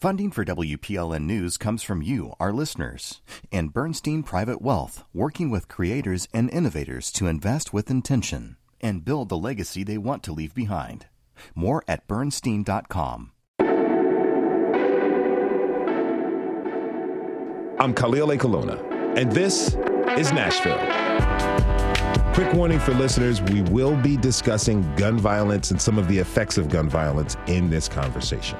Funding for WPLN News comes from you, our listeners, and Bernstein Private Wealth, working with creators and innovators to invest with intention and build the legacy they want to leave behind. More at bernstein.com. I'm Khalil Ekulona, and this is Nashville. Quick warning for listeners we will be discussing gun violence and some of the effects of gun violence in this conversation.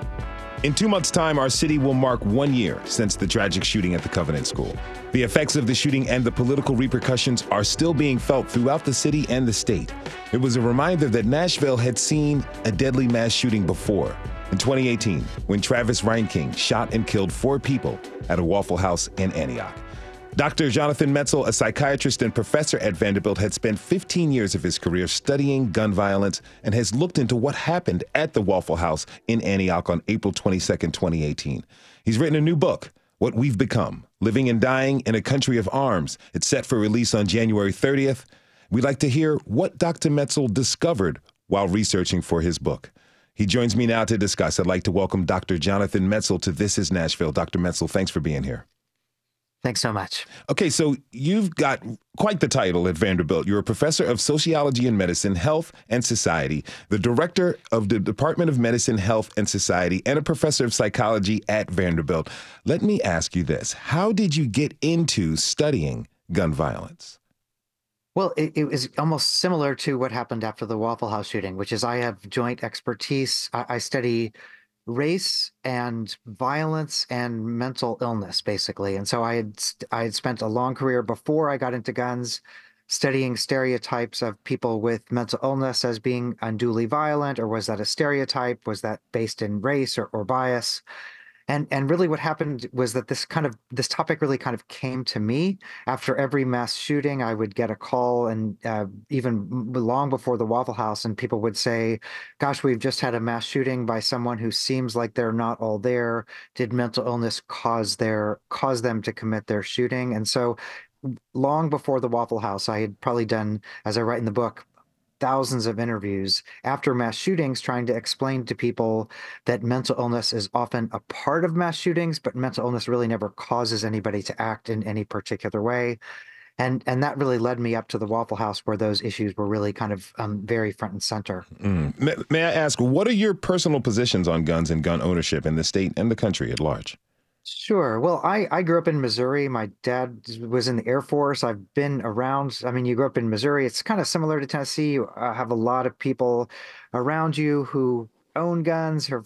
In two months' time, our city will mark one year since the tragic shooting at the Covenant School. The effects of the shooting and the political repercussions are still being felt throughout the city and the state. It was a reminder that Nashville had seen a deadly mass shooting before. In 2018, when Travis Reinking shot and killed four people at a Waffle House in Antioch. Dr. Jonathan Metzl, a psychiatrist and professor at Vanderbilt, had spent 15 years of his career studying gun violence and has looked into what happened at the Waffle House in Antioch on April 22, 2018. He's written a new book, What We've Become Living and Dying in a Country of Arms. It's set for release on January 30th. We'd like to hear what Dr. Metzl discovered while researching for his book. He joins me now to discuss. I'd like to welcome Dr. Jonathan Metzl to This is Nashville. Dr. Metzl, thanks for being here. Thanks so much. Okay, so you've got quite the title at Vanderbilt. You're a professor of sociology and medicine, health and society, the director of the Department of Medicine, Health and Society, and a professor of psychology at Vanderbilt. Let me ask you this How did you get into studying gun violence? Well, it, it, was almost similar to what happened after the Waffle House shooting, which is I have joint expertise. I, I study race and violence and mental illness basically. And so i had i had spent a long career before i got into guns studying stereotypes of people with mental illness as being unduly violent or was that a stereotype? Was that based in race or, or bias and and really what happened was that this kind of this topic really kind of came to me. After every mass shooting i would get a call and uh, even long before the waffle house and people would say gosh we've just had a mass shooting by someone who seems like they're not all there. Did mental illness cause their cause them to commit their shooting? And so long before the waffle house i had probably done as i write in the book thousands of interviews after mass shootings trying to explain to people that mental illness is often a part of mass shootings, but mental illness really never causes anybody to act in any particular way. And, and that really led me up to the Waffle House, where those issues were really kind of um, very front and center. Mm. May, may I ask, what are your personal positions on guns and gun ownership in the state and the country at large? Sure. Well, I, I grew up in Missouri. My dad was in the Air Force. I've been around. I mean, you grew up in Missouri. It's kind of similar to Tennessee. You uh, have a lot of people around you who own guns, or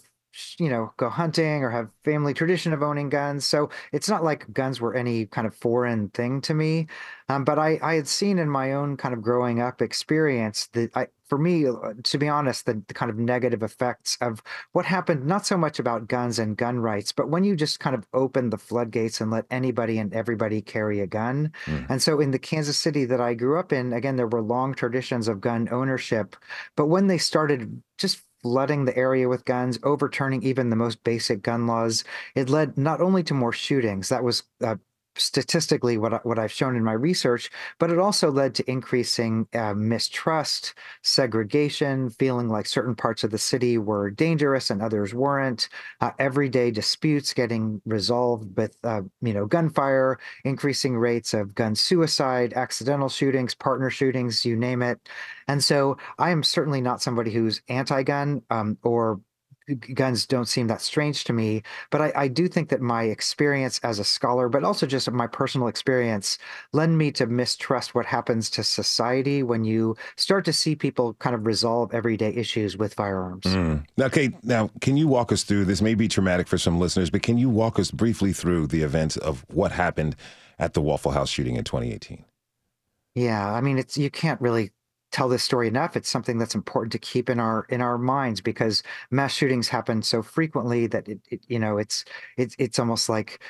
you know, go hunting or have family tradition of owning guns. So it's not like guns were any kind of foreign thing to me. Um, but I, I had seen in my own kind of growing up experience that I, for me, uh, to be honest, the, the kind of negative effects of what happened, not so much about guns and gun rights, but when you just kind of open the floodgates and let anybody and everybody carry a gun. Mm. And so in the Kansas City that I grew up in, again, there were long traditions of gun ownership. But when they started just flooding the area with guns, overturning even the most basic gun laws. It led not only to more shootings, that was uh, statistically what I, what I've shown in my research, but it also led to increasing uh, mistrust, segregation, feeling like certain parts of the city were dangerous and others weren't. Uh, everyday disputes getting resolved with uh, you know gunfire, increasing rates of gun suicide, accidental shootings, partner shootings, you name it. And so I am certainly not somebody who's anti-gun um, or guns don't seem that strange to me. But I, I, do think that my experience as a scholar, but also just my personal experience, lend me to mistrust what happens to society when you start to see people kind of resolve everyday issues with firearms. Mm. Okay, now can you walk us through this? May be traumatic for some listeners, but can you walk us briefly through the events of what happened at the Waffle House shooting in 2018? Yeah, I mean, it's you can't really tell this story enough it's something that's important to keep in our in our minds because mass shootings happen so frequently that it, it, you know it's it's it's almost like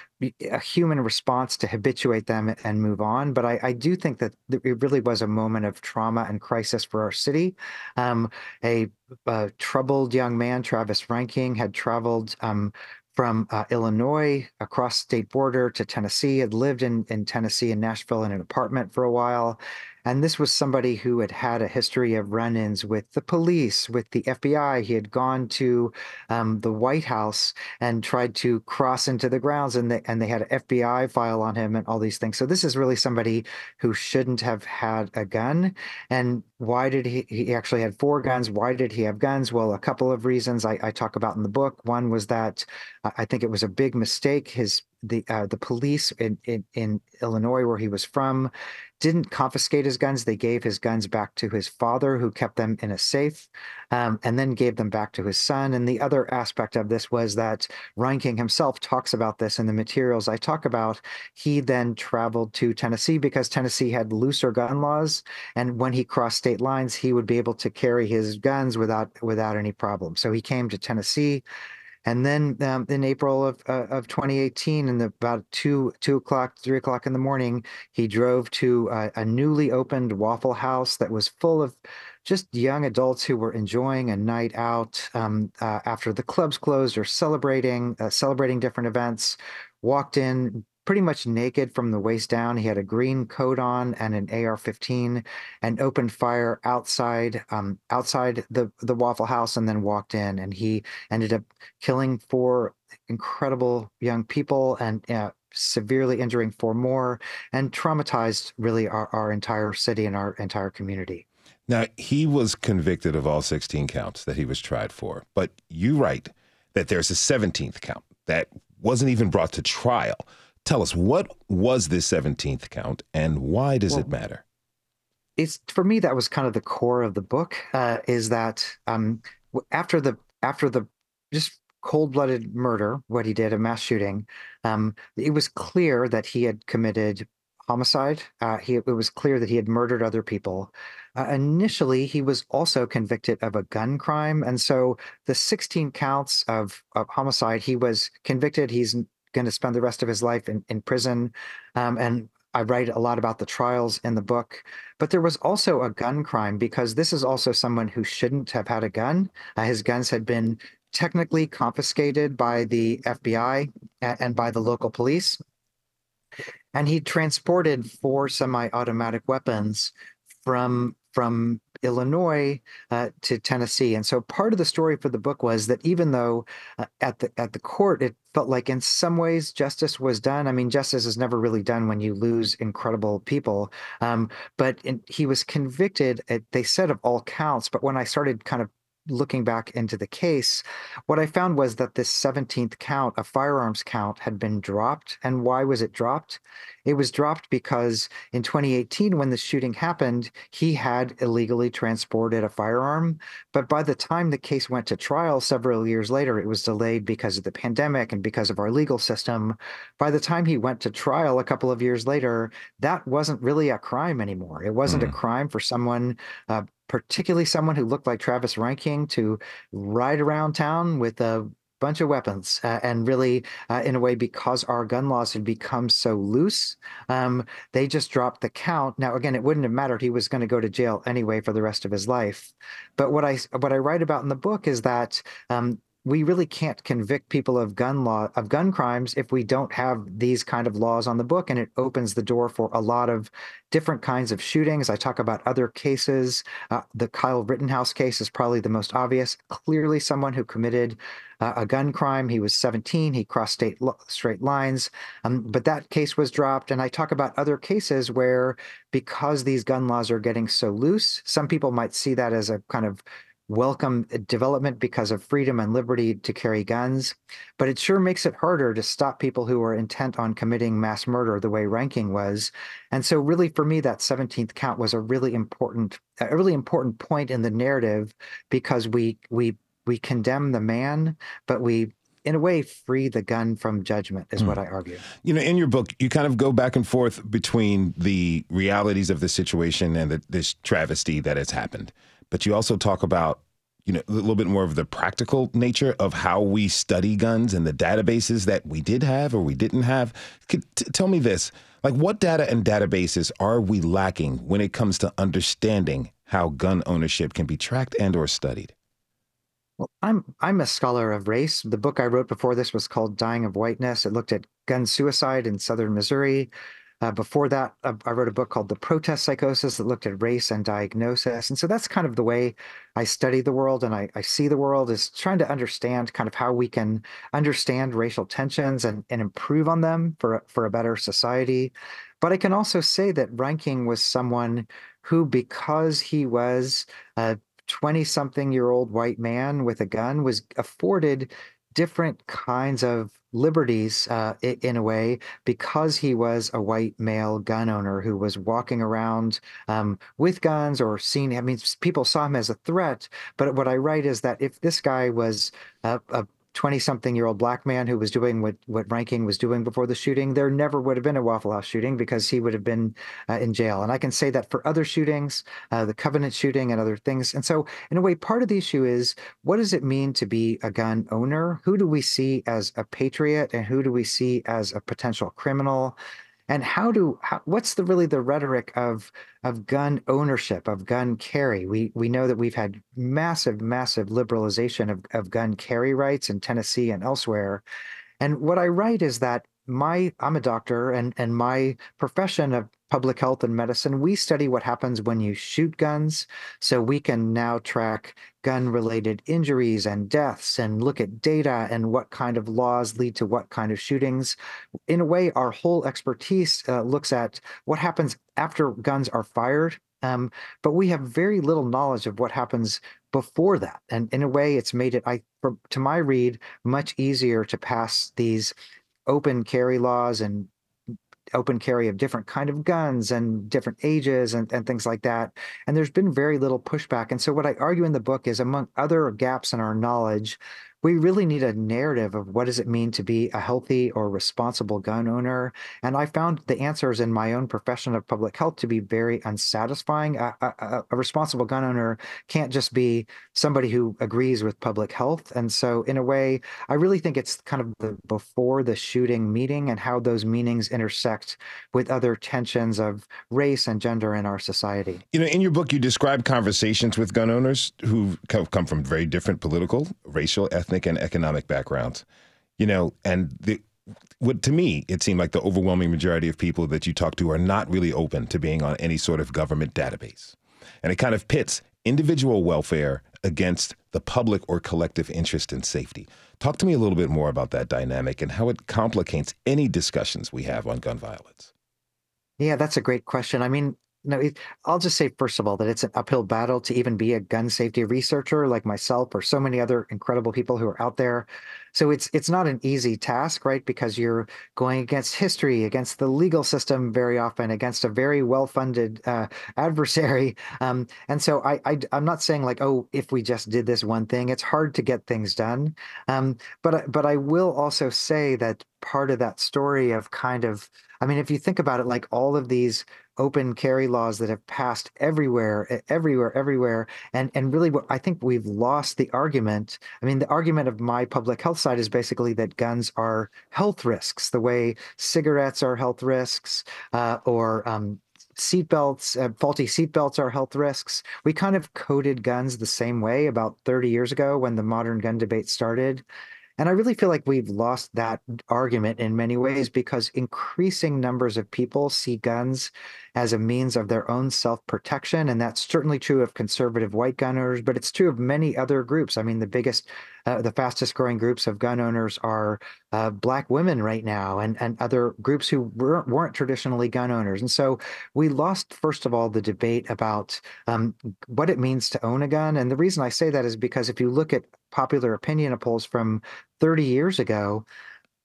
a human response to habituate them and move on. But i i do think that it really was a moment of trauma and crisis for our city. Um, a, a troubled young man travis reinking had traveled um, from uh, Illinois across state border to Tennessee, had lived in, in Tennessee and Nashville in an apartment for a while, And this was somebody who had had a history of run ins with the police, with the FBI. He had gone to um, the White House and tried to cross into the grounds, and they, and they had an FBI file on him and all these things. So this is really somebody who shouldn't have had a gun. And why did he? He actually had four guns. Why did he have guns? Well, a couple of reasons I, I talk about in the book. One was that uh, I think it was a big mistake. His the uh, the police in, in in Illinois, where he was from, didn't confiscate his guns. They gave his guns back to his father, who kept them in a safe, um, and then gave them back to his son. And the other aspect of this was that Reinking himself talks about this in the materials I talk about. He then traveled to Tennessee because Tennessee had looser gun laws, and when he crossed state lines, he would be able to carry his guns without without any problem. So he came to Tennessee and then um, in April of uh, of 2018, in the, about two two o'clock, three o'clock in the morning, he drove to uh, a newly opened Waffle House that was full of just young adults who were enjoying a night out um, uh, after the clubs closed or celebrating uh, celebrating different events. Walked in, pretty much naked from the waist down. He had a green coat on and an AR-15, and opened fire outside um, outside the the Waffle House, and then walked in. And he ended up killing four incredible young people and uh, severely injuring four more, and traumatized really our, our entire city and our entire community. Now he was convicted of all 16 counts that he was tried for, but you write that there's a 17th count that wasn't even brought to trial. Tell us what was this 17th count and why does well, it matter? It's for me that was kind of the core of the book uh, is that um, after the after the just cold-blooded murder, what he did, a mass shooting, um, it was clear that he had committed homicide. Uh, he, it was clear that he had murdered other people. Uh, initially, he was also convicted of a gun crime, and so the 16 counts of, of homicide, he was convicted. He's going to spend the rest of his life in, in prison. Um, and I write a lot about the trials in the book. But there was also a gun crime because this is also someone who shouldn't have had a gun. Uh, his guns had been technically confiscated by the FBI and by the local police. And he transported four semi automatic weapons from from Illinois uh, to Tennessee. And so part of the story for the book was that even though uh, at the at the court it felt like in some ways justice was done. I mean, justice is never really done when you lose incredible people. Um, but in, he was convicted. At, they said of all counts. But when I started kind of looking back into the case, what I found was that this 17th count, a firearms count, had been dropped. And why was it dropped? It was dropped because in 2018, when the shooting happened, he had illegally transported a firearm. But by the time the case went to trial several years later, it was delayed because of the pandemic and because of our legal system. By the time he went to trial a couple of years later, that wasn't really a crime anymore. It wasn't mm. a crime for someone uh, particularly someone who looked like Travis Reinking, to ride around town with a bunch of weapons uh, and really uh, in a way because our gun laws had become so loose um, they just dropped the count. Now again it wouldn't have mattered. He was going to go to jail anyway for the rest of his life. But what i what i write about in the book is that um, we really can't convict people of gun law of gun crimes if we don't have these kind of laws on the book and it opens the door for a lot of different kinds of shootings. I talk about other cases. Uh, the kyle rittenhouse case is probably the most obvious. Clearly someone who committed uh, a gun crime he was 17 he crossed state lo- straight lines um, but that case was dropped. And i talk about other cases where because these gun laws are getting so loose some people might see that as a kind of welcome development because of freedom and liberty to carry guns, but it sure makes it harder to stop people who are intent on committing mass murder the way Reinking was. And so really for me that 17th count was a really important a really important point in the narrative because we we we condemn the man, but we in a way free the gun from judgment is mm. what i argue you know in your book you kind of go back and forth between the realities of the situation and the, this travesty that has happened but you also talk about you know a little bit more of the practical nature of how we study guns and the databases that we did have or we didn't have. Could, t- tell me this: like, what data and databases are we lacking when it comes to understanding how gun ownership can be tracked and or studied? Well, I'm I'm a scholar of race. The book I wrote before this was called "Dying of Whiteness." It looked at gun suicide in southern Missouri. Uh, before that, uh, I wrote a book called The Protest Psychosis that looked at race and diagnosis. And so that's kind of the way I study the world and I, I see the world is trying to understand kind of how we can understand racial tensions and, and improve on them for, for a better society. But I can also say that Reinking was someone who, because he was a 20 something year old white man with a gun, was afforded different kinds of liberties uh, in a way because he was a white male gun owner who was walking around um, with guns or seen. I mean, people saw him as a threat. But what I write is that if this guy was a, a 20 something year old black man who was doing what, what Reinking was doing before the shooting, there never would have been a Waffle House shooting because he would have been uh, in jail. And I can say that for other shootings, uh, the Covenant shooting and other things. And so, in a way, part of the issue is what does it mean to be a gun owner? Who do we see as a patriot and who do we see as a potential criminal? And how do how, what's the really the rhetoric of of gun ownership of gun carry? We we know that we've had massive massive liberalization of, of gun carry rights in tennessee and elsewhere. And what i write is that my i'm a doctor and and my profession of public health and medicine, we study what happens when you shoot guns. So we can now track gun related injuries and deaths and look at data and what kind of laws lead to what kind of shootings. In a way, our whole expertise uh, looks at what happens after guns are fired. Um, but we have very little knowledge of what happens before that. And in a way, it's made it, I, for, to my read, much easier to pass these open carry laws and open carry of different kind of guns and different ages and, and things like that. And there's been very little pushback. And so what I argue in the book is among other gaps in our knowledge, we really need a narrative of what does it mean to be a healthy or responsible gun owner and i found the answers in my own profession of public health to be very unsatisfying. A, a, a, responsible gun owner can't just be somebody who agrees with public health and so in a way i really think it's kind of the before the shooting meeting and how those meanings intersect with other tensions of race and gender in our society. You know in your book you describe conversations with gun owners who come from very different political racial ethnic ethnic and economic backgrounds. You know, and the what to me it seemed like the overwhelming majority of people that you talk to are not really open to being on any sort of government database. And it kind of pits individual welfare against the public or collective interest in safety. Talk to me a little bit more about that dynamic and how it complicates any discussions we have on gun violence. Yeah, that's a great question. I mean, no, it, I'll just say first of all that it's an uphill battle to even be a gun safety researcher like myself or so many other incredible people who are out there. So it's it's not an easy task, right? Because you're going against history, against the legal system very often, against a very well-funded uh, adversary. Um, and so I, I am not saying like, oh, if we just did this one thing, it's hard to get things done. Um, but but I will also say that part of that story of kind of, I mean, if you think about it, like all of these open carry laws that have passed everywhere, everywhere, everywhere. And and really what I think we've lost the argument. I mean, the argument of my public health side is basically that guns are health risks, the way cigarettes are health risks, uh, or um, seatbelts, uh, faulty seatbelts are health risks. We kind of coded guns the same way about 30 years ago when the modern gun debate started. And I really feel like we've lost that argument in many ways because increasing numbers of people see guns as a means of their own self protection. And that's certainly true of conservative white gunners, but it's true of many other groups. I mean, the biggest, uh, the fastest growing groups of gun owners are uh, Black women right now and, and other groups who weren't, weren't traditionally gun owners. And so we lost, first of all, the debate about um, what it means to own a gun. And the reason I say that is because if you look at popular opinion polls from 30 years ago,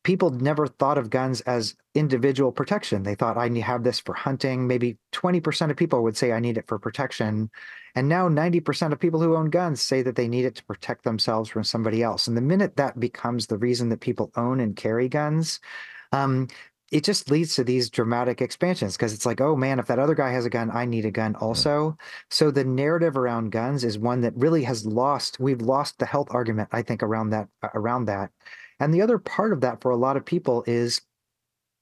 people never thought of guns as individual protection. They thought, I need have this for hunting. Maybe 20% of people would say, I need it for protection. And now 90% of people who own guns say that they need it to protect themselves from somebody else. And the minute that becomes the reason that people own and carry guns, um, it just leads to these dramatic expansions because it's like, oh man, if that other guy has a gun, I need a gun also. So the narrative around guns is one that really has lost. We've lost the health argument, I think, around that. Around that, and the other part of that for a lot of people is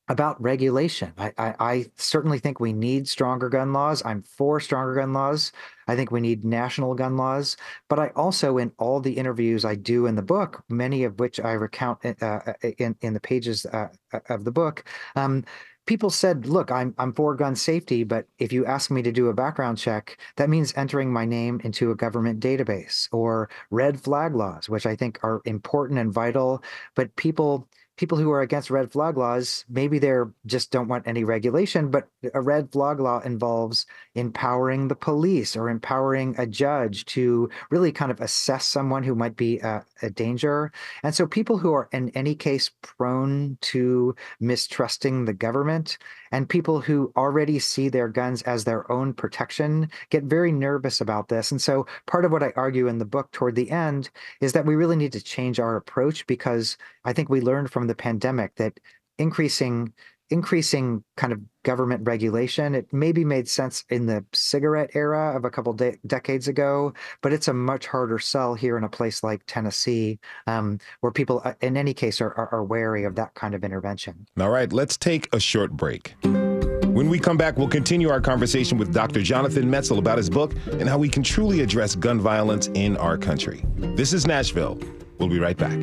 about regulation. I, I, I, certainly think we need stronger gun laws. I'm for stronger gun laws. I think we need national gun laws. But I also, in all the interviews I do in the book, many of which I recount uh, uh in, in the pages uh, of the book, um, people said, "Look, I'm I'm for gun safety, but if you ask me to do a background check, that means entering my name into a government database or red flag laws, which I think are important and vital, but people people who are against red flag laws, maybe they're just don't want any regulation, but a red flag law involves empowering the police or empowering a judge to really kind of assess someone who might be a, a danger. And so people who are in any case prone to mistrusting the government and people who already see their guns as their own protection get very nervous about this. And so part of what I argue in the book toward the end is that we really need to change our approach because I think we learned from the pandemic that increasing increasing kind of government regulation. It maybe made sense in the cigarette era of a couple de- decades ago, but it's a much harder sell here in a place like Tennessee, um, where people, uh, in any case, are, are, are wary of that kind of intervention. All right, let's take a short break. When we come back, we'll continue our conversation with Dr. Jonathan Metzl about his book and how we can truly address gun violence in our country. This is Nashville. We'll be right back.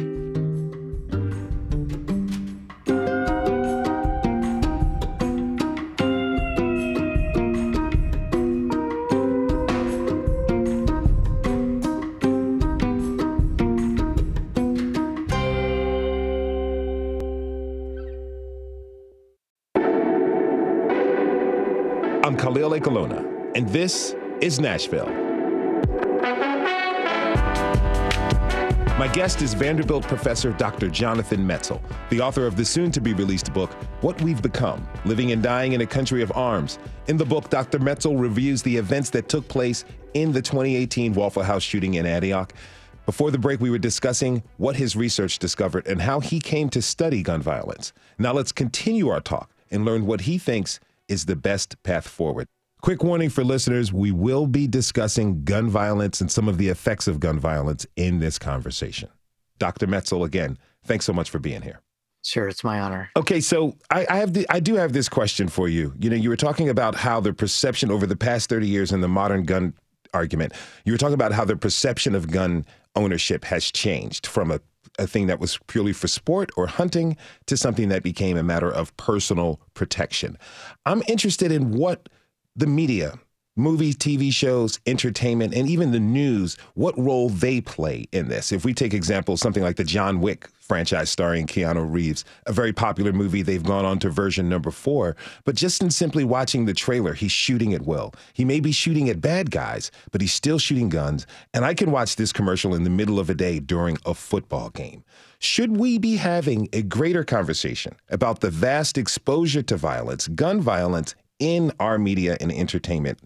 This is Nashville. My guest is Vanderbilt professor Dr. Jonathan Metzl, the author of the soon to be released book, What We've Become Living and Dying in a Country of Arms. In the book, Dr. Metzl reviews the events that took place in the 2018 Waffle House shooting in Antioch. Before the break, we were discussing what his research discovered and how he came to study gun violence. Now let's continue our talk and learn what he thinks is the best path forward. Quick warning for listeners we will be discussing gun violence and some of the effects of gun violence in this conversation. Dr. Metzl, again, thanks so much for being here. Sure, it's my honor. Okay, so I, I have the, I do have this question for you. You know, you were talking about how the perception over the past 30 years in the modern gun argument, you were talking about how the perception of gun ownership has changed from a a thing that was purely for sport or hunting to something that became a matter of personal protection. I'm interested in what the media, movies, TV shows, entertainment, and even the news, what role they play in this. If we take examples, something like the John Wick franchise starring Keanu Reeves, a very popular movie. They've gone on to version number four. But just in simply watching the trailer, he's shooting at will. He may be shooting at bad guys, but he's still shooting guns. And I can watch this commercial in the middle of a day during a football game. Should we be having a greater conversation about the vast exposure to violence, gun violence, in our media and entertainment?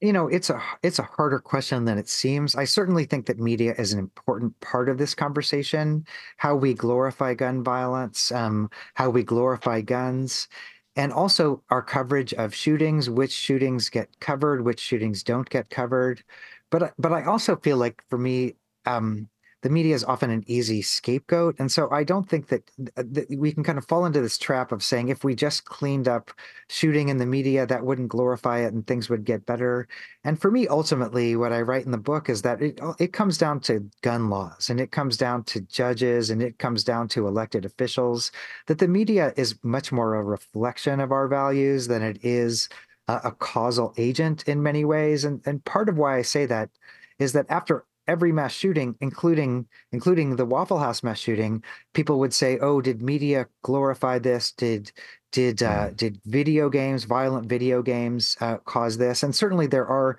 You know it's a it's a harder question than it seems. I certainly think that media is an important part of this conversation. How we glorify gun violence um, how we glorify guns and also our coverage of shootings which shootings get covered which shootings don't get covered. But but i also feel like for me um, the media is often an easy scapegoat. And so I don't think that, uh, that, we can kind of fall into this trap of saying if we just cleaned up shooting in the media, that wouldn't glorify it and things would get better. And for me, ultimately, what I write in the book is that it, it comes down to gun laws and it comes down to judges and it comes down to elected officials, that the media is much more a reflection of our values than it is a, a causal agent in many ways. And, and part of why I say that is that after every mass shooting, including including the Waffle House mass shooting, people would say, "Oh, did media glorify this? Did did uh, mm. did video games, violent video games, uh, cause this?" And certainly there are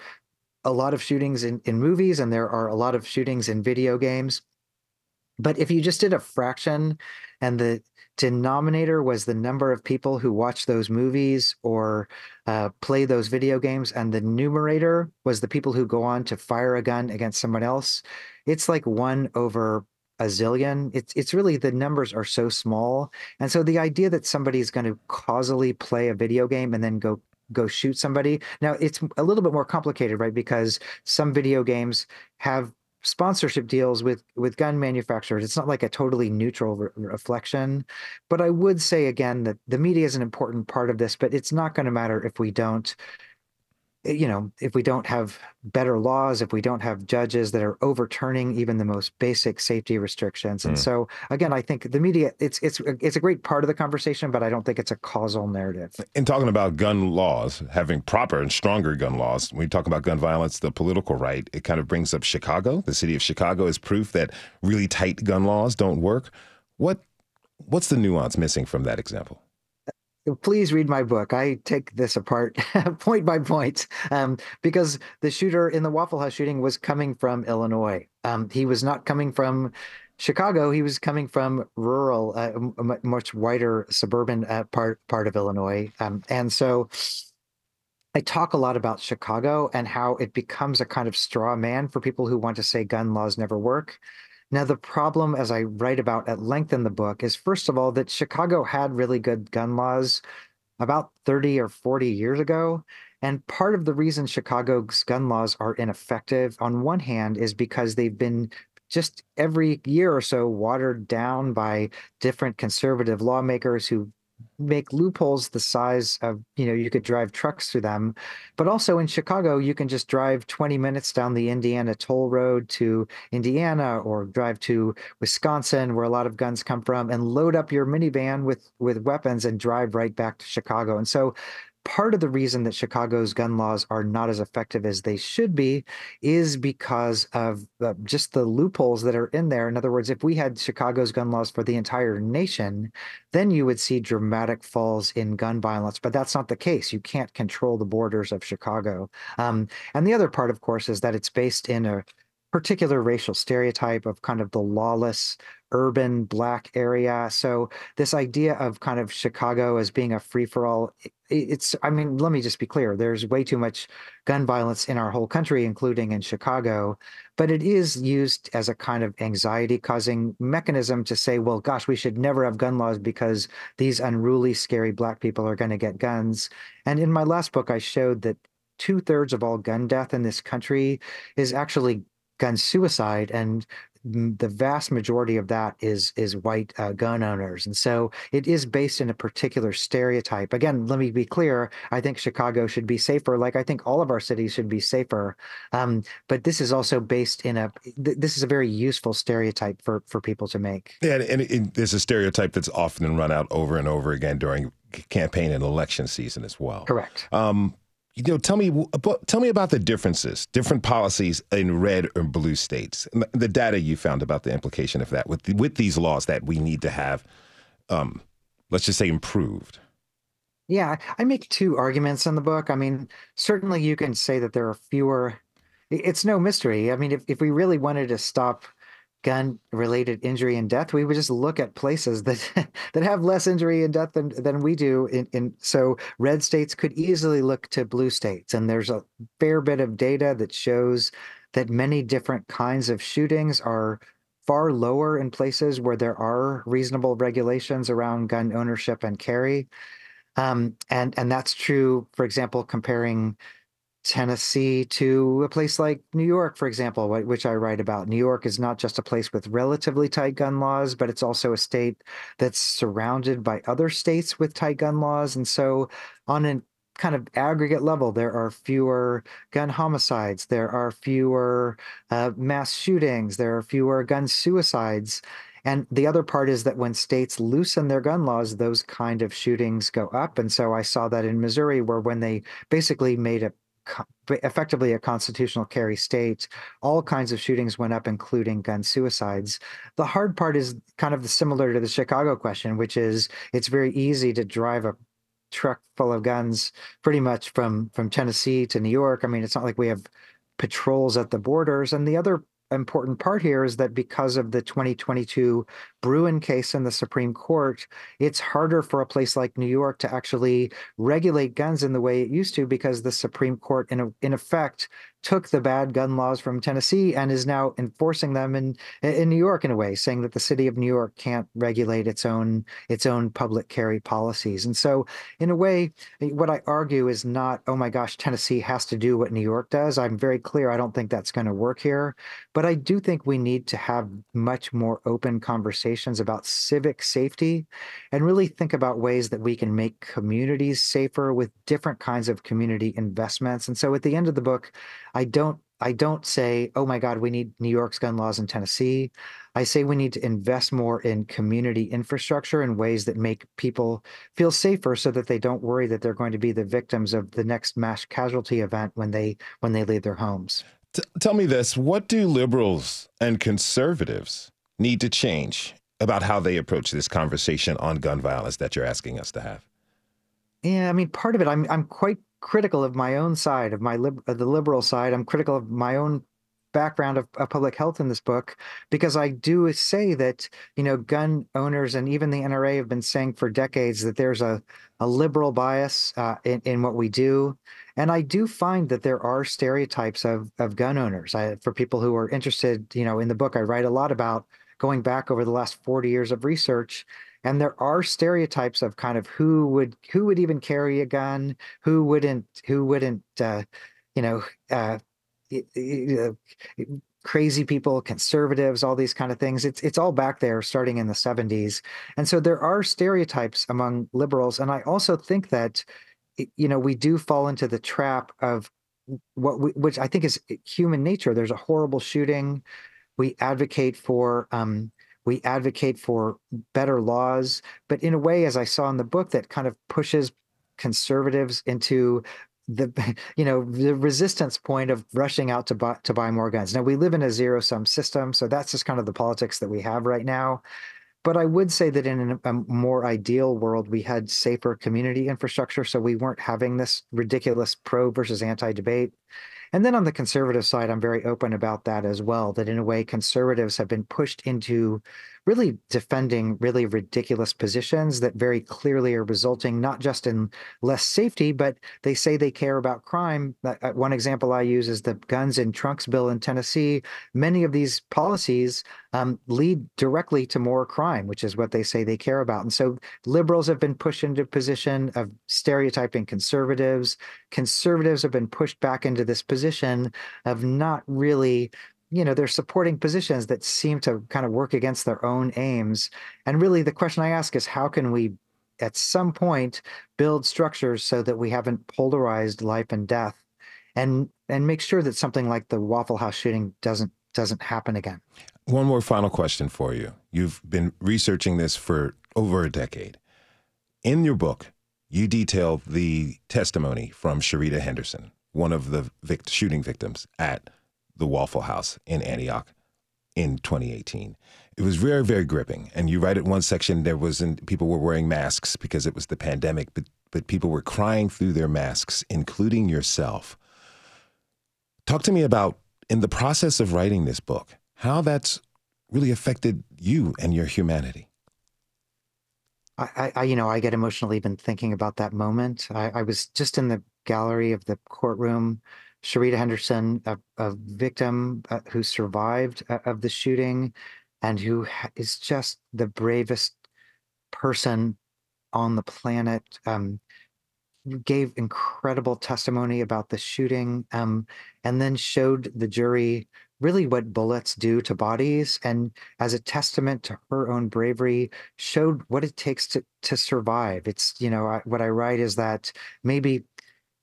a lot of shootings in in movies, and there are a lot of shootings in video games. But if you just did a fraction, and the denominator was the number of people who watch those movies or uh, play those video games, and the numerator was the people who go on to fire a gun against someone else. It's like one over a zillion. It's it's really the numbers are so small, and so the idea that somebody is going to causally play a video game and then go go shoot somebody. Now it's a little bit more complicated, right? Because some video games have sponsorship deals with with gun manufacturers. It's not like a totally neutral re- reflection but i would say again that the media is an important part of this but it's not going to matter if we don't you know, if we don't have better laws, if we don't have judges that are overturning even the most basic safety restrictions. And mm. so again, I think the media it's it's it's a great part of the conversation, but I don't think it's a causal narrative. In talking about gun laws, having proper and stronger gun laws, when we talk about gun violence, the political right, it kind of brings up Chicago. The city of Chicago is proof that really tight gun laws don't work. What what's the nuance missing from that example? Please read my book. I take this apart point by point um, because the shooter in the Waffle House shooting was coming from Illinois. Um, he was not coming from Chicago. He was coming from rural, uh, a much wider suburban uh, part part of Illinois, um, and so. I talk a lot about Chicago and how it becomes a kind of straw man for people who want to say gun laws never work. Now, the problem, as I write about at length in the book, is first of all that Chicago had really good gun laws about 30 or 40 years ago. And part of the reason Chicago's gun laws are ineffective, on one hand, is because they've been just every year or so watered down by different conservative lawmakers who make loopholes the size of you know you could drive trucks through them. But also in chicago you can just drive 20 minutes down the indiana toll road to indiana or drive to wisconsin where a lot of guns come from and load up your minivan with with weapons and drive right back to chicago. And so part of the reason that Chicago's gun laws are not as effective as they should be is because of just the loopholes that are in there. In other words, if we had Chicago's gun laws for the entire nation, then you would see dramatic falls in gun violence. But that's not the case. You can't control the borders of Chicago. Um, and the other part, of course, is that it's based in a particular racial stereotype of kind of the lawless urban black area. So this idea of kind of Chicago as being a free for all, it's I mean, let me just be clear. There's way too much gun violence in our whole country, including in Chicago, but it is used as a kind of anxiety causing mechanism to say, well, gosh, we should never have gun laws because these unruly, scary black people are going to get guns. And in my last book, I showed that two thirds of all gun death in this country is actually gun suicide and the vast majority of that is is white uh, gun owners, and so it is based in a particular stereotype. Again, let me be clear: I think Chicago should be safer, like I think all of our cities should be safer. Um, but this is also based in a th- this is a very useful stereotype for for people to make. Yeah, and, and there's a stereotype that's often run out over and over again during campaign and election season as well. Correct. Um, you know, tell me tell me about the differences, different policies in red or blue states, the data you found about the implication of that with with these laws that we need to have, um, let's just say, improved. Yeah, I make two arguments in the book. I mean, certainly you can say that there are fewer. It's no mystery. I mean, if if we really wanted to stop gun related injury and death we would just look at places that that have less injury and death than than we do in, in so red states could easily look to blue states. And there's a fair bit of data that shows that many different kinds of shootings are far lower in places where there are reasonable regulations around gun ownership and carry. Um, and and that's true for example comparing Tennessee to a place like New York, for example, which I write about. New York is not just a place with relatively tight gun laws, but it's also a state that's surrounded by other states with tight gun laws. And so, on a kind of aggregate level, there are fewer gun homicides, there are fewer uh, mass shootings, there are fewer gun suicides. And the other part is that when states loosen their gun laws, those kind of shootings go up. And so I saw that in Missouri, where when they basically made a effectively a constitutional carry state, all kinds of shootings went up, including gun suicides. The hard part is kind of similar to the Chicago question, which is it's very easy to drive a truck full of guns pretty much from from Tennessee to New York. I mean, it's not like we have patrols at the borders. And the other important part here is that because of the 2022 Bruen case in the Supreme Court, it's harder for a place like New York to actually regulate guns in the way it used to because the Supreme Court, in, a, in effect, took the bad gun laws from Tennessee and is now enforcing them in in New York in a way, saying that the city of New York can't regulate its own its own public carry policies. And so, in a way, what I argue is not, oh my gosh, Tennessee has to do what New York does. I'm very clear. I don't think that's going to work here, but I do think we need to have much more open conversations about civic safety and really think about ways that we can make communities safer with different kinds of community investments. And so at the end of the book, I don't I don't say, oh my God, we need New York's gun laws in Tennessee. I say we need to invest more in community infrastructure in ways that make people feel safer so that they don't worry that they're going to be the victims of the next mass casualty event when they when they leave their homes. T- tell me this, what do liberals and conservatives need to change about how they approach this conversation on gun violence that you're asking us to have? Yeah, I mean, part of it, I'm I'm quite critical of my own side of my lib- of the liberal side. I'm critical of my own background of, of, public health in this book because I do say that you know gun owners and even the NRA have been saying for decades that there's a a liberal bias uh, in in what we do, and I do find that there are stereotypes of of gun owners. I, for people who are interested, you know, in the book, I write a lot about going back over the last 40 years of research and there are stereotypes of kind of who would who would even carry a gun who wouldn't who wouldn't uh, you know uh, crazy people conservatives all these kind of things. It's it's all back there starting in the 70s and so there are stereotypes among liberals. And i also think that you know we do fall into the trap of what we, which i think is human nature. There's a horrible shooting. We advocate for um, we advocate for better laws, but in a way, as I saw in the book, that kind of pushes conservatives into the you know the resistance point of rushing out to buy to buy more guns. Now we live in a zero sum system, so that's just kind of the politics that we have right now. But I would say that in a more ideal world, we had safer community infrastructure, so we weren't having this ridiculous pro versus anti debate. And then on the conservative side, I'm very open about that as well, that in a way, conservatives have been pushed into really defending really ridiculous positions that very clearly are resulting not just in less safety, but they say they care about crime. Uh, uh, one example I use is the guns in trunks bill in Tennessee. Many of these policies um, lead directly to more crime, which is what they say they care about. And so liberals have been pushed into a position of stereotyping conservatives. Conservatives have been pushed back into this position of not really you know they're supporting positions that seem to kind of work against their own aims. And really the question i ask is how can we at some point build structures so that we haven't polarized life and death and and make sure that something like the waffle house shooting doesn't doesn't happen again? One more final question for you. You've been researching this for over a decade. In your book you detail the testimony from sharita henderson one of the vict- shooting victims at the Waffle House in Antioch in 2018. It was very, very gripping. And you write at one section there wasn't people were wearing masks because it was the pandemic, but but people were crying through their masks, including yourself. Talk to me about in the process of writing this book, how that's really affected you and your humanity. I, I you know, I get emotional even thinking about that moment. I, I was just in the gallery of the courtroom Sharita Henderson, a, a victim uh, who survived uh, of the shooting and who ha- is just the bravest person on the planet. Um, gave incredible testimony about the shooting um, and then showed the jury really what bullets do to bodies and as a testament to her own bravery showed what it takes to to survive it's you know I, what i write is that maybe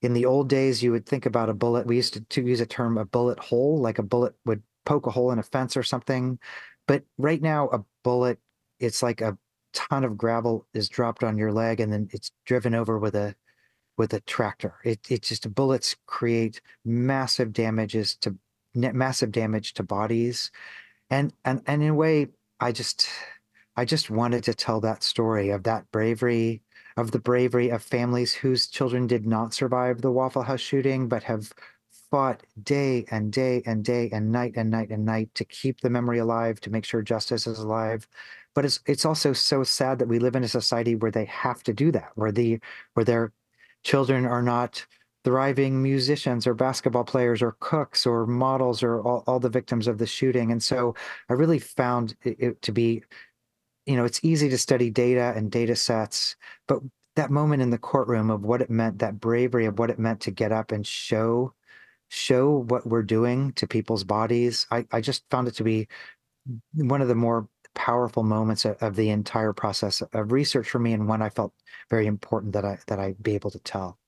in the old days, you would think about a bullet. We used to, use a term, a bullet hole, like a bullet would poke a hole in a fence or something. But right now, a bullet, it's like a ton of gravel is dropped on your leg and then it's driven over with a with a tractor. It it just bullets create massive damages to massive damage to bodies, and and and in a way, I just I just wanted to tell that story of that bravery of the bravery of families whose children did not survive the Waffle House shooting, but have fought day and day and day and night and night and night to keep the memory alive, to make sure justice is alive. But it's it's also so sad that we live in a society where they have to do that, where the where their children are not thriving musicians or basketball players or cooks or models or all, all the victims of the shooting. And so I really found it, it to be you know, it's easy to study data and data sets, but that moment in the courtroom of what it meant, that bravery of what it meant to get up and show show what we're doing to people's bodies, I, I just found it to be one of the more powerful moments of, of the entire process of research for me and one I felt very important that I that I be able to tell.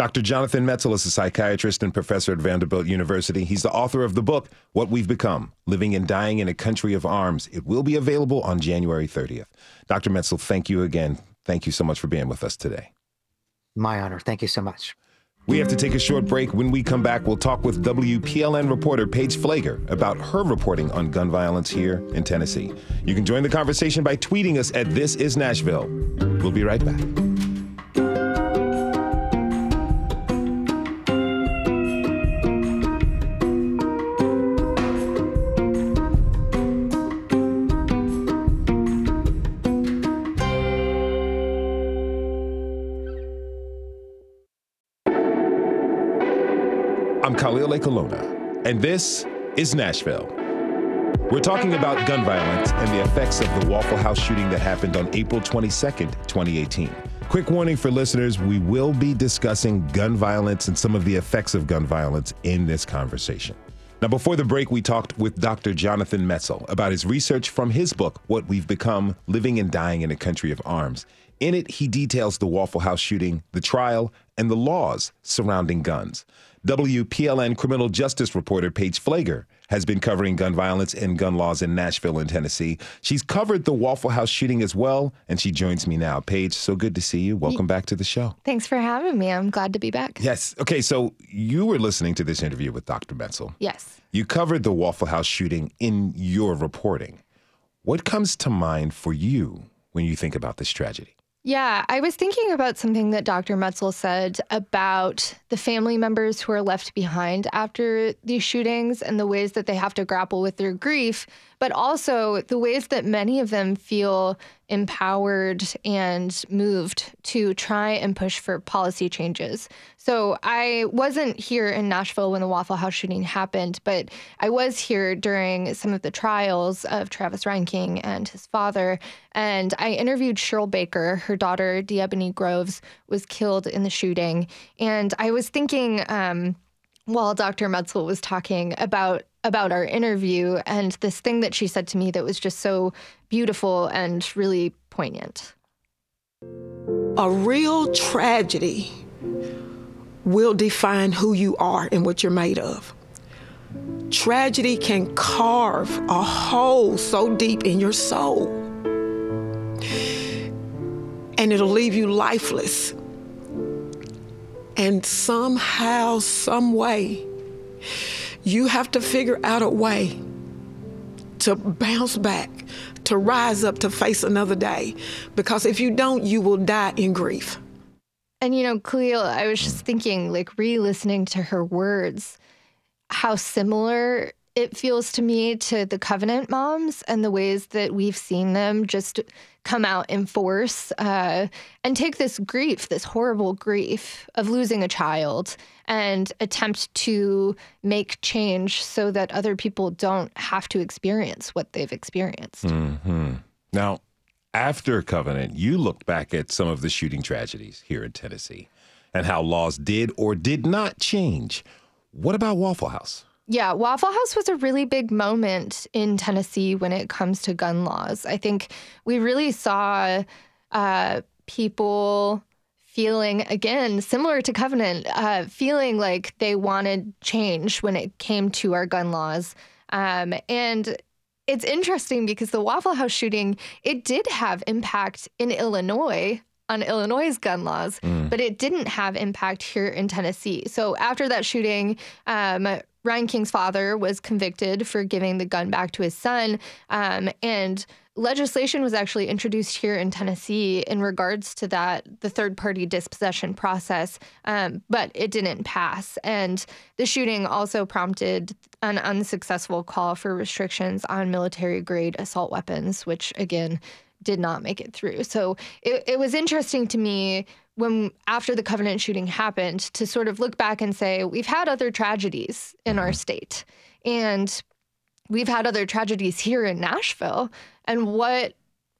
Dr. Jonathan Metzl is a psychiatrist and professor at Vanderbilt University. He's the author of the book, What We've Become Living and Dying in a Country of Arms. It will be available on January 30th. Dr. Metzl, thank you again. Thank you so much for being with us today. My honor. Thank you so much. We have to take a short break. When we come back, we'll talk with WPLN reporter Paige Pfleger about her reporting on gun violence here in Tennessee. You can join the conversation by tweeting us at This Is Nashville. We'll be right back. I'm Khalil Ekulona, and this is Nashville. We're talking about gun violence and the effects of the Waffle House shooting that happened on April 22nd, 2018. Quick warning for listeners we will be discussing gun violence and some of the effects of gun violence in this conversation. Now, before the break, we talked with Dr. Jonathan Metzl about his research from his book, What We've Become Living and Dying in a Country of Arms. In it, he details the Waffle House shooting, the trial, and the laws surrounding guns. WPLN criminal justice reporter Paige Pfleger has been covering gun violence and gun laws in Nashville and Tennessee. She's covered the Waffle House shooting as well, and she joins me now. Paige, so good to see you. Welcome back to the show. Thanks for having me. I'm glad to be back. Yes. Okay, so you were listening to this interview with Dr. Metzl. Yes. You covered the Waffle House shooting in your reporting. What comes to mind for you when you think about this tragedy? Yeah, I was thinking about something that Dr. Metzl said about the family members who are left behind after these shootings and the ways that they have to grapple with their grief, but also the ways that many of them feel empowered and moved to try and push for policy changes. So I wasn't here in Nashville when the Waffle House shooting happened, but I was here during some of the trials of Travis Reinking and his father. And I interviewed Cheryl Baker. Her daughter, D'Ebony Groves, was killed in the shooting. And I was thinking, um, while Dr. Metzl was talking about about our interview and this thing that she said to me that was just so beautiful and really poignant. A real tragedy will define who you are and what you're made of. Tragedy can carve a hole so deep in your soul, and it'll leave you lifeless. And somehow, some way, you have to figure out a way to bounce back, to rise up, to face another day. Because if you don't, you will die in grief. And you know, Khalil, I was just thinking, like re listening to her words, how similar it feels to me to the Covenant moms and the ways that we've seen them just come out in force uh, and take this grief, this horrible grief of losing a child, and attempt to make change so that other people don't have to experience what they've experienced. Mm-hmm. Now, after Covenant, you looked back at some of the shooting tragedies here in Tennessee and how laws did or did not change. What about Waffle House? Yeah, Waffle House was a really big moment in Tennessee when it comes to gun laws. I think we really saw uh, people feeling, again, similar to Covenant, uh, feeling like they wanted change when it came to our gun laws. Um, and it's interesting because the Waffle House shooting, it did have impact in Illinois on Illinois' gun laws, mm. but it didn't have impact here in Tennessee. So after that shooting, um, Reinking's father was convicted for giving the gun back to his son. Um, and legislation was actually introduced here in Tennessee in regards to that, the third party dispossession process, um, but it didn't pass. And the shooting also prompted an unsuccessful call for restrictions on military grade assault weapons, which again, did not make it through. So it, it was interesting to me when after the Covenant shooting happened to sort of look back and say, we've had other tragedies in our state. And we've had other tragedies here in Nashville. And what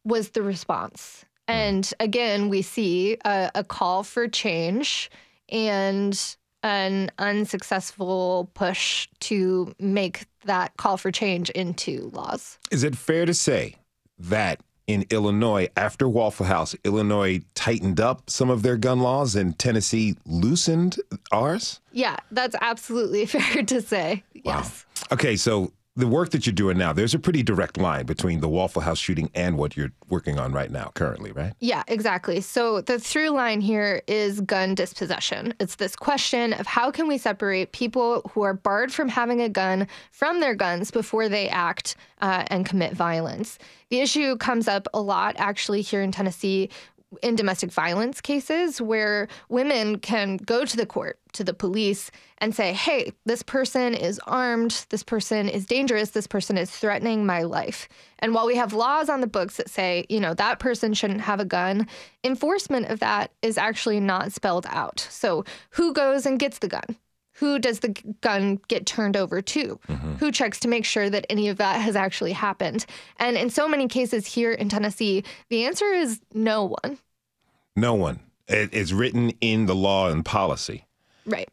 was the response? Mm. And again, we see a, a call for change and an unsuccessful push to make that call for change into laws. Is it fair to say that in Illinois, after Waffle House, Illinois tightened up some of their gun laws and Tennessee loosened ours? Yeah, that's absolutely fair to say. Yes. Okay, so the work that you're doing now, there's a pretty direct line between the Waffle House shooting and what you're working on right now, currently, right? Yeah, exactly. So the through line here is gun dispossession. It's this question of how can we separate people who are barred from having a gun from their guns before they act uh, and commit violence. The issue comes up a lot actually here in Tennessee in domestic violence cases where women can go to the court, to the police, and say, hey, this person is armed, this person is dangerous, this person is threatening my life. And while we have laws on the books that say, you know, that person shouldn't have a gun, enforcement of that is actually not spelled out. So who goes and gets the gun? Who does the gun get turned over to? Mm-hmm. Who checks to make sure that any of that has actually happened? And in so many cases here in Tennessee, the answer is no one. No one. It's written in the law and policy. Right.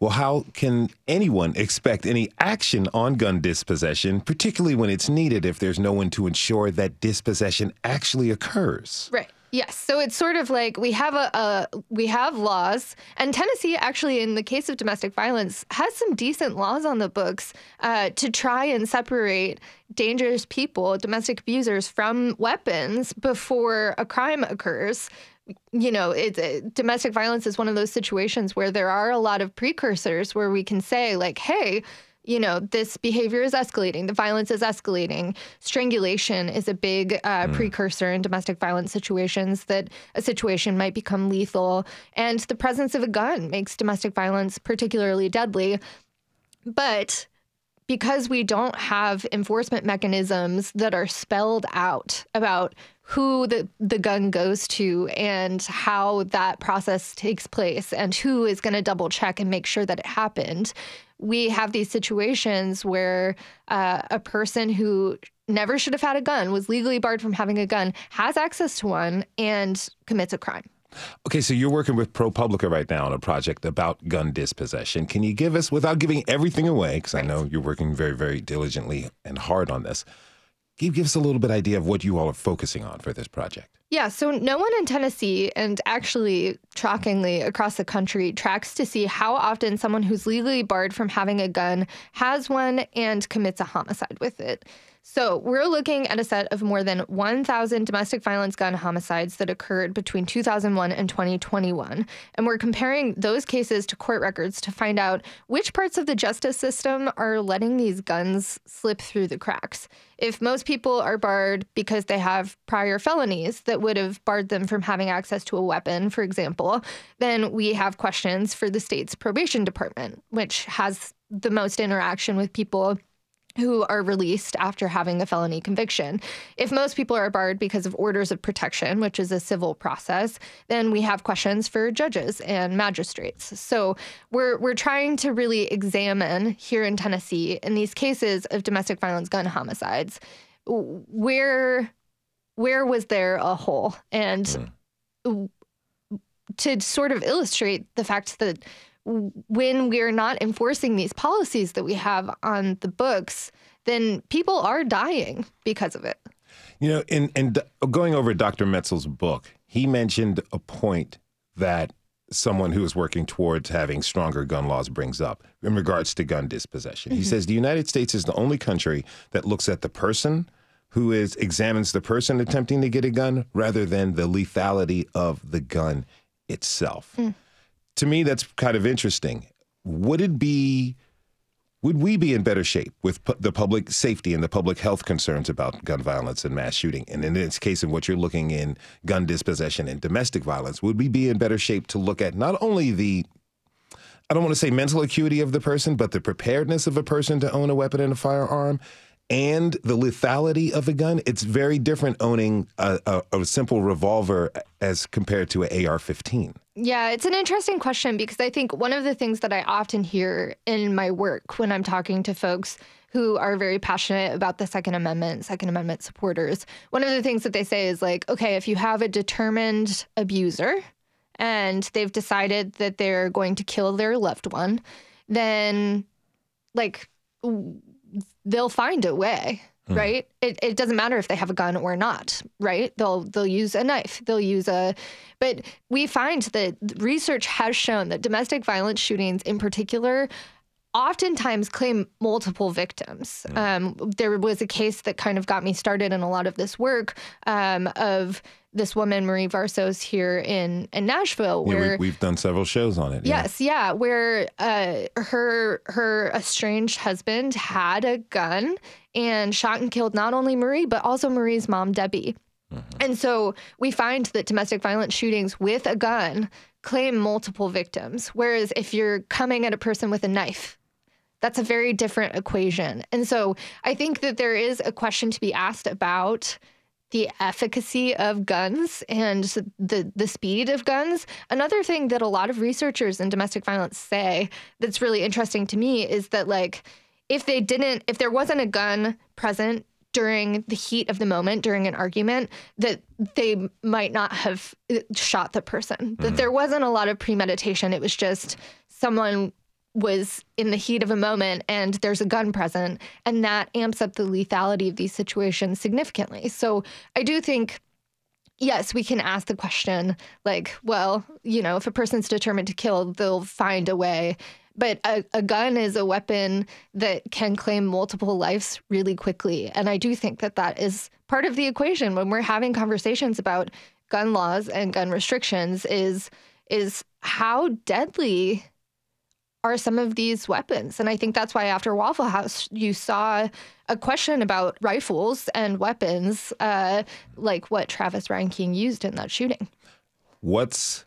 Well, how can anyone expect any action on gun dispossession, particularly when it's needed if there's no one to ensure that dispossession actually occurs? Right. Yes. So it's sort of like we have a, a, we have laws, and Tennessee actually, in the case of domestic violence, has some decent laws on the books uh, to try and separate dangerous people, domestic abusers, from weapons before a crime occurs. You know, it, it, domestic violence is one of those situations where there are a lot of precursors where we can say, like, hey you know, this behavior is escalating, the violence is escalating. Strangulation is a big uh, mm. precursor in domestic violence situations that a situation might become lethal. And the presence of a gun makes domestic violence particularly deadly. But because we don't have enforcement mechanisms that are spelled out about who the, the gun goes to and how that process takes place and who is going to double check and make sure that it happened, we have these situations where uh, a person who never should have had a gun, was legally barred from having a gun, has access to one and commits a crime. Okay, so you're working with ProPublica right now on a project about gun dispossession. Can you give us, without giving everything away, because. I know you're working very, very diligently and hard on this, give, give us a little bit idea of what you all are focusing on for this project. Yeah, so no one in Tennessee, and actually shockingly across the country, tracks to see how often someone who's legally barred from having a gun has one and commits a homicide with it. So, we're looking at a set of more than 1,000 domestic violence gun homicides that occurred between 2001 and 2021. And we're comparing those cases to court records to find out which parts of the justice system are letting these guns slip through the cracks. If most people are barred because they have prior felonies that would have barred them from having access to a weapon, for example, then we have questions for the state's probation department, which has the most interaction with people who are released after having a felony conviction. If most people are barred because of orders of protection, which is a civil process, then we have questions for judges and magistrates. So we're we're trying to really examine here in Tennessee in these cases of domestic violence gun homicides where where was there a hole and mm. to sort of illustrate the fact that when we're not enforcing these policies that we have on the books, then people are dying because of it. You know, in, in going over Dr. Metzl's book, he mentioned a point that someone who is working towards having stronger gun laws brings up in regards to gun dispossession. Mm-hmm. He says the United States is the only country that looks at the person who is examines the person attempting to get a gun rather than the lethality of the gun itself. Mm to me, that's kind of interesting. Would it be, would we be in better shape with pu- the public safety and the public health concerns about gun violence and mass shooting? And in this case, in what you're looking in gun dispossession and domestic violence, would we be in better shape to look at not only the I don't want to say mental acuity of the person, but the preparedness of a person to own a weapon and a firearm and the lethality of a gun, it's very different owning a, a, a simple revolver as compared to an AR 15. Yeah, it's an interesting question because I think one of the things that I often hear in my work when I'm talking to folks who are very passionate about the Second Amendment, Second Amendment supporters, one of the things that they say is like, okay, if you have a determined abuser and they've decided that they're going to kill their loved one, then like they'll find a way. right? It, it doesn't matter if they have a gun or not, right? They'll they'll use a knife, they'll use a, but we find that research has shown that domestic violence shootings, in particular, oftentimes claim multiple victims. Um, there was a case that kind of got me started in a lot of this work um, of this woman Marie Varsos here in in Nashville, Yeah, where we, we've done several shows on it. Yes, yeah, where uh, her her estranged husband had a gun and shot and killed not only Marie but also Marie's mom Debbie. And so we find that domestic violence shootings with a gun claim multiple victims, whereas if you're coming at a person with a knife, that's a very different equation. And so I think that there is a question to be asked about the efficacy of guns and the the speed of guns. Another thing that a lot of researchers in domestic violence say that's really interesting to me is that like if they didn't if there wasn't a gun present during the heat of the moment during an argument that they might not have uh, shot the person. That there wasn't a lot of premeditation. It was just someone was in the heat of a moment and there's a gun present and that amps up the lethality of these situations significantly. So i do think yes we can ask the question like well you know if a person's determined to kill they'll find a way. But a, a gun is a weapon that can claim multiple lives really quickly. And i do think that that is part of the equation when we're having conversations about gun laws and gun restrictions is is how deadly are some of these weapons. And I think that's why after Waffle House, you saw a question about rifles and weapons, uh, like what Travis Reinking used in that shooting. What's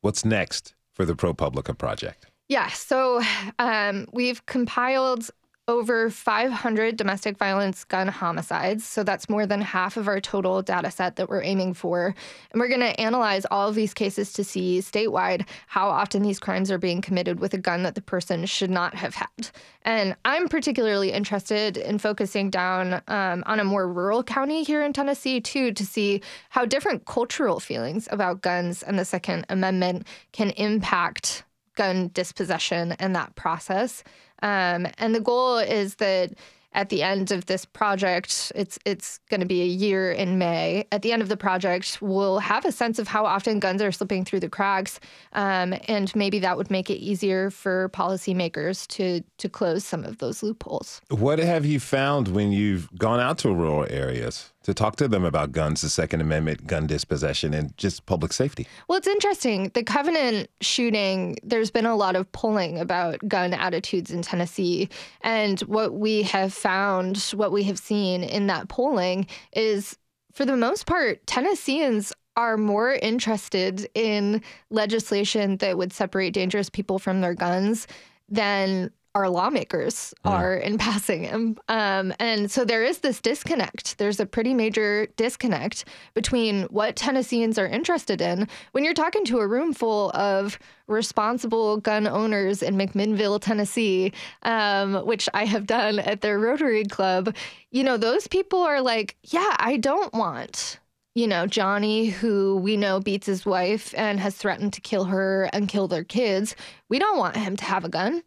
what's next for the ProPublica project? Yeah, so um, we've compiled over 500 domestic violence gun homicides. So that's more than half of our total data set that we're aiming for. And we're going to analyze all of these cases to see statewide how often these crimes are being committed with a gun that the person should not have had. And I'm particularly interested in focusing down um, on a more rural county here in Tennessee, too, to see how different cultural feelings about guns and the Second Amendment can impact gun dispossession and that process. Um, and the goal is that at the end of this project, it's it's going to be a year in May. At the end of the project, we'll have a sense of how often guns are slipping through the cracks, um, and maybe that would make it easier for policymakers to to close some of those loopholes. What have you found when you've gone out to rural areas to talk to them about guns, the Second Amendment, gun dispossession, and just public safety? Well, it's interesting. The Covenant shooting, there's been a lot of polling about gun attitudes in Tennessee. And what we have found, what we have seen in that polling is for the most part, Tennesseans are more interested in legislation that would separate dangerous people from their guns than our lawmakers are in passing them. Um, and so there is this disconnect. There's a pretty major disconnect between what Tennesseans are interested in when you're talking to a room full of responsible gun owners in McMinnville, Tennessee, um, which I have done at their Rotary Club. You know, those people are like, yeah, I don't want you know, Johnny, who we know beats his wife and has threatened to kill her and kill their kids. We don't want him to have a gun.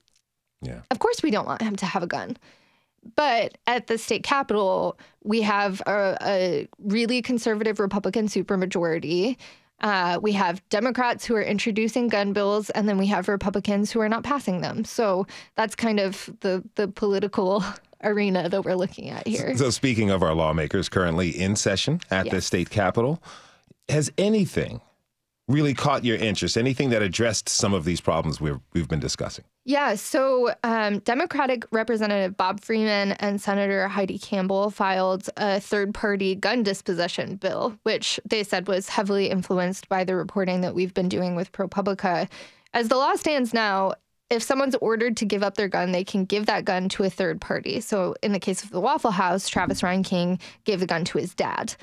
Yeah. Of course, we don't want him to have a gun. But at the state capitol, we have a, a really conservative Republican supermajority. Uh, we have Democrats who are introducing gun bills, and then we have Republicans who are not passing them. So that's kind of the the political arena that we're looking at here. So, speaking of our lawmakers currently in session at the state capitol, has anything really caught your interest? Anything that addressed some of these problems we've, we've been discussing? Yeah, so um, Democratic Representative Bob Freeman and Senator Heidi Campbell filed a third party gun dispossession bill, which they said was heavily influenced by the reporting that we've been doing with ProPublica. As the law stands now, if someone's ordered to give up their gun, they can give that gun to a third party. So in the case of the Waffle House, Travis Reinking gave the gun to his dad.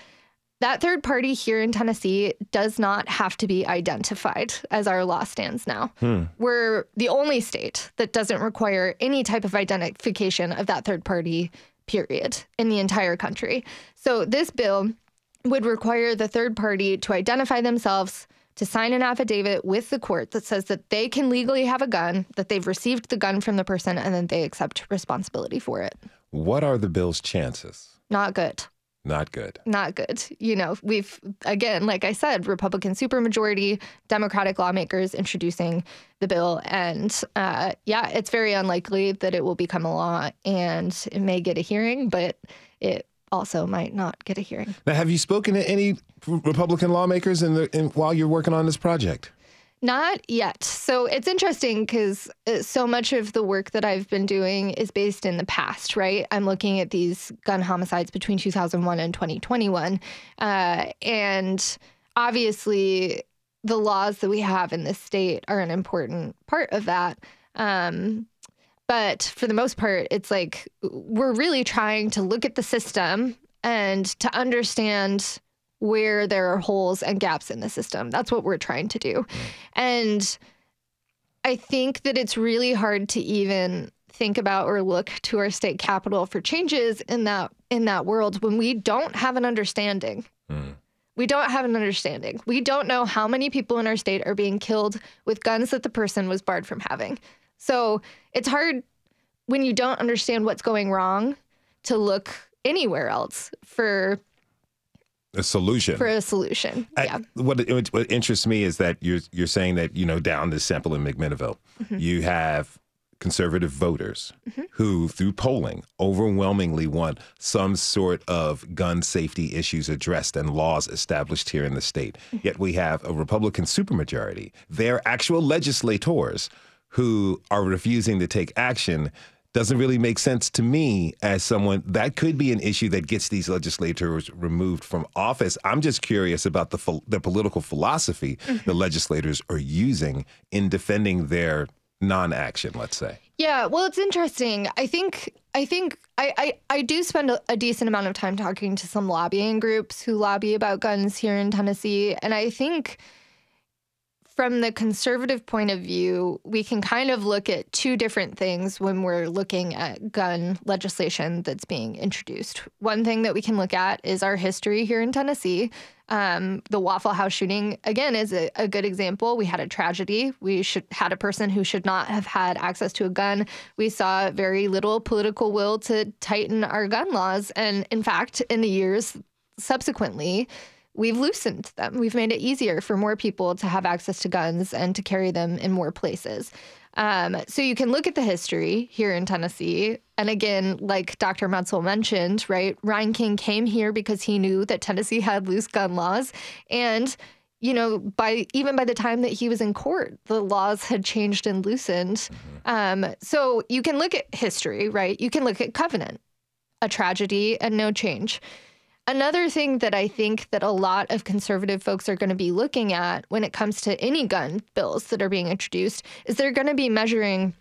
That third party here in Tennessee does not have to be identified as our law stands now. Hmm. We're the only state that doesn't require any type of identification of that third party, period, in the entire country. So this bill would require the third party to identify themselves, to sign an affidavit with the court that says that they can legally have a gun, that they've received the gun from the person, and then they accept responsibility for it. What are the bill's chances? Not good. Not good. Not good. You know, we've, again, like I said, Republican supermajority, Democratic lawmakers introducing the bill. And uh, yeah, it's very unlikely that it will become a law and it may get a hearing, but it also might not get a hearing. Now, have you spoken to any Republican lawmakers in the in, while you're working on this project? Not yet. So it's interesting because uh, so much of the work that I've been doing is based in the past, right? I'm looking at these gun homicides between 2001 and 2021. Uh, and obviously, the laws that we have in this state are an important part of that. Um, but for the most part, it's like we're really trying to look at the system and to understand where there are holes and gaps in the system. That's what we're trying to do. And I think that it's really hard to even think about or look to our state capital for changes in that in that world when we don't have an understanding. Mm. We don't have an understanding. We don't know how many people in our state are being killed with guns that the person was barred from having. So, it's hard when you don't understand what's going wrong to look anywhere else for a solution for a solution. Yeah. I, what, what interests me is that you're you're saying that you know down this sample in McMinnville, mm-hmm. you have conservative voters mm-hmm. who, through polling, overwhelmingly want some sort of gun safety issues addressed and laws established here in the state. Mm-hmm. Yet we have a Republican supermajority. They're actual legislators who are refusing to take action doesn't really make sense to me as someone that could be an issue that gets these legislators removed from office. I'm just curious about the the political philosophy mm-hmm. the legislators are using in defending their non-action, let's say. Yeah, well, it's interesting. I think I think I I, I do spend a, a decent amount of time talking to some lobbying groups who lobby about guns here in Tennessee, and I think from the conservative point of view, we can kind of look at two different things when we're looking at gun legislation that's being introduced. One thing that we can look at is our history here in Tennessee. Um, the Waffle House shooting, again, is a, a, good example. We had a tragedy. We should had a person who should not have had access to a gun. We saw very little political will to tighten our gun laws. And in fact, in the years subsequently, we've loosened them. We've made it easier for more people to have access to guns and to carry them in more places. Um, so you can look at the history here in Tennessee. And again, like Dr. Metzl mentioned, right, Reinking came here because he knew that Tennessee had loose gun laws. And you know, by even by the time that he was in court, the laws had changed and loosened. Mm-hmm. Um, so you can look at history, right? You can look at Covenant, a tragedy and no change. Another thing that I think that a lot of conservative folks are going to be looking at when it comes to any gun bills that are being introduced is they're going to be measuring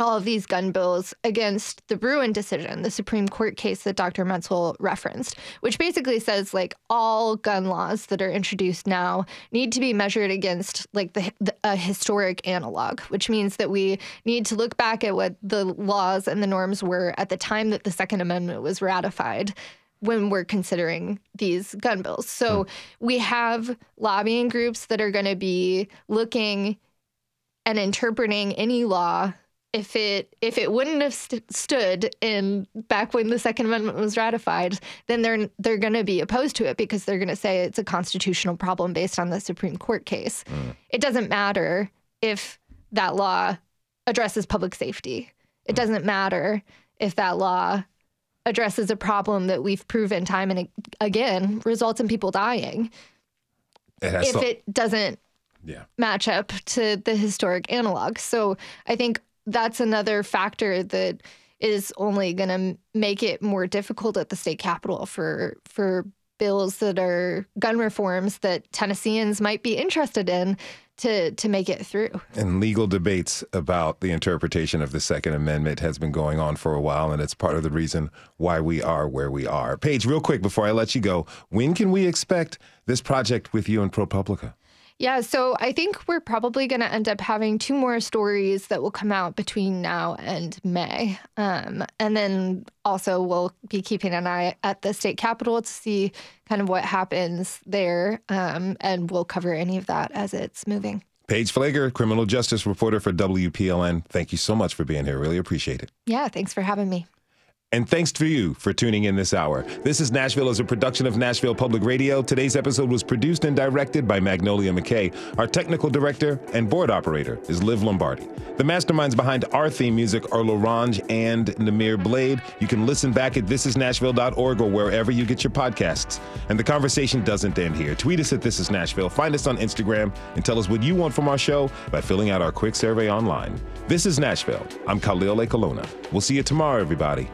all of these gun bills against the Bruen decision, the Supreme Court case that Dr. Metzl referenced, which basically says like all gun laws that are introduced now need to be measured against like the, the, a historic analog, which means that we need to look back at what the laws and the norms were at the time that the Second Amendment was ratified when we're considering these gun bills. So mm. we have lobbying groups that are going to be looking and interpreting any law if it if it wouldn't have st- stood in back when the second amendment was ratified then they're they're going to be opposed to it because they're going to say it's a constitutional problem based on the supreme court case mm. it doesn't matter if that law addresses public safety it doesn't matter if that law addresses a problem that we've proven time and again results in people dying it if to, it doesn't yeah. match up to the historic analog. So I think that's another factor that is only going to make it more difficult at the state capitol for for bills that are gun reforms that Tennesseans might be interested in to to make it through. And legal debates about the interpretation of the Second Amendment has been going on for a while, and it's part of the reason why we are where we are. Paige, real quick before I let you go, when can we expect this project with you and ProPublica? Yeah, so I think we're probably going to end up having two more stories that will come out between now and May. Um, and then also we'll be keeping an eye at the state capitol to see kind of what happens there. Um, and we'll cover any of that as it's moving. Paige Pfleger, criminal justice reporter for WPLN. Thank you so much for being here. Really appreciate it. Yeah, thanks for having me. And thanks to you for tuning in this hour. This is Nashville as a production of Nashville Public Radio. Today's episode was produced and directed by Magnolia McKay. Our technical director and board operator is Liv Lombardi. The masterminds behind our theme music are Larange and Namir Blade. You can listen back at thisisnashville.org or wherever you get your podcasts. And the conversation doesn't end here. Tweet us at This Is Nashville, find us on Instagram, and tell us what you want from our show by filling out our quick survey online. This is Nashville. I'm Khalil Ekulona. We'll see you tomorrow, everybody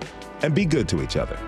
and be good to each other.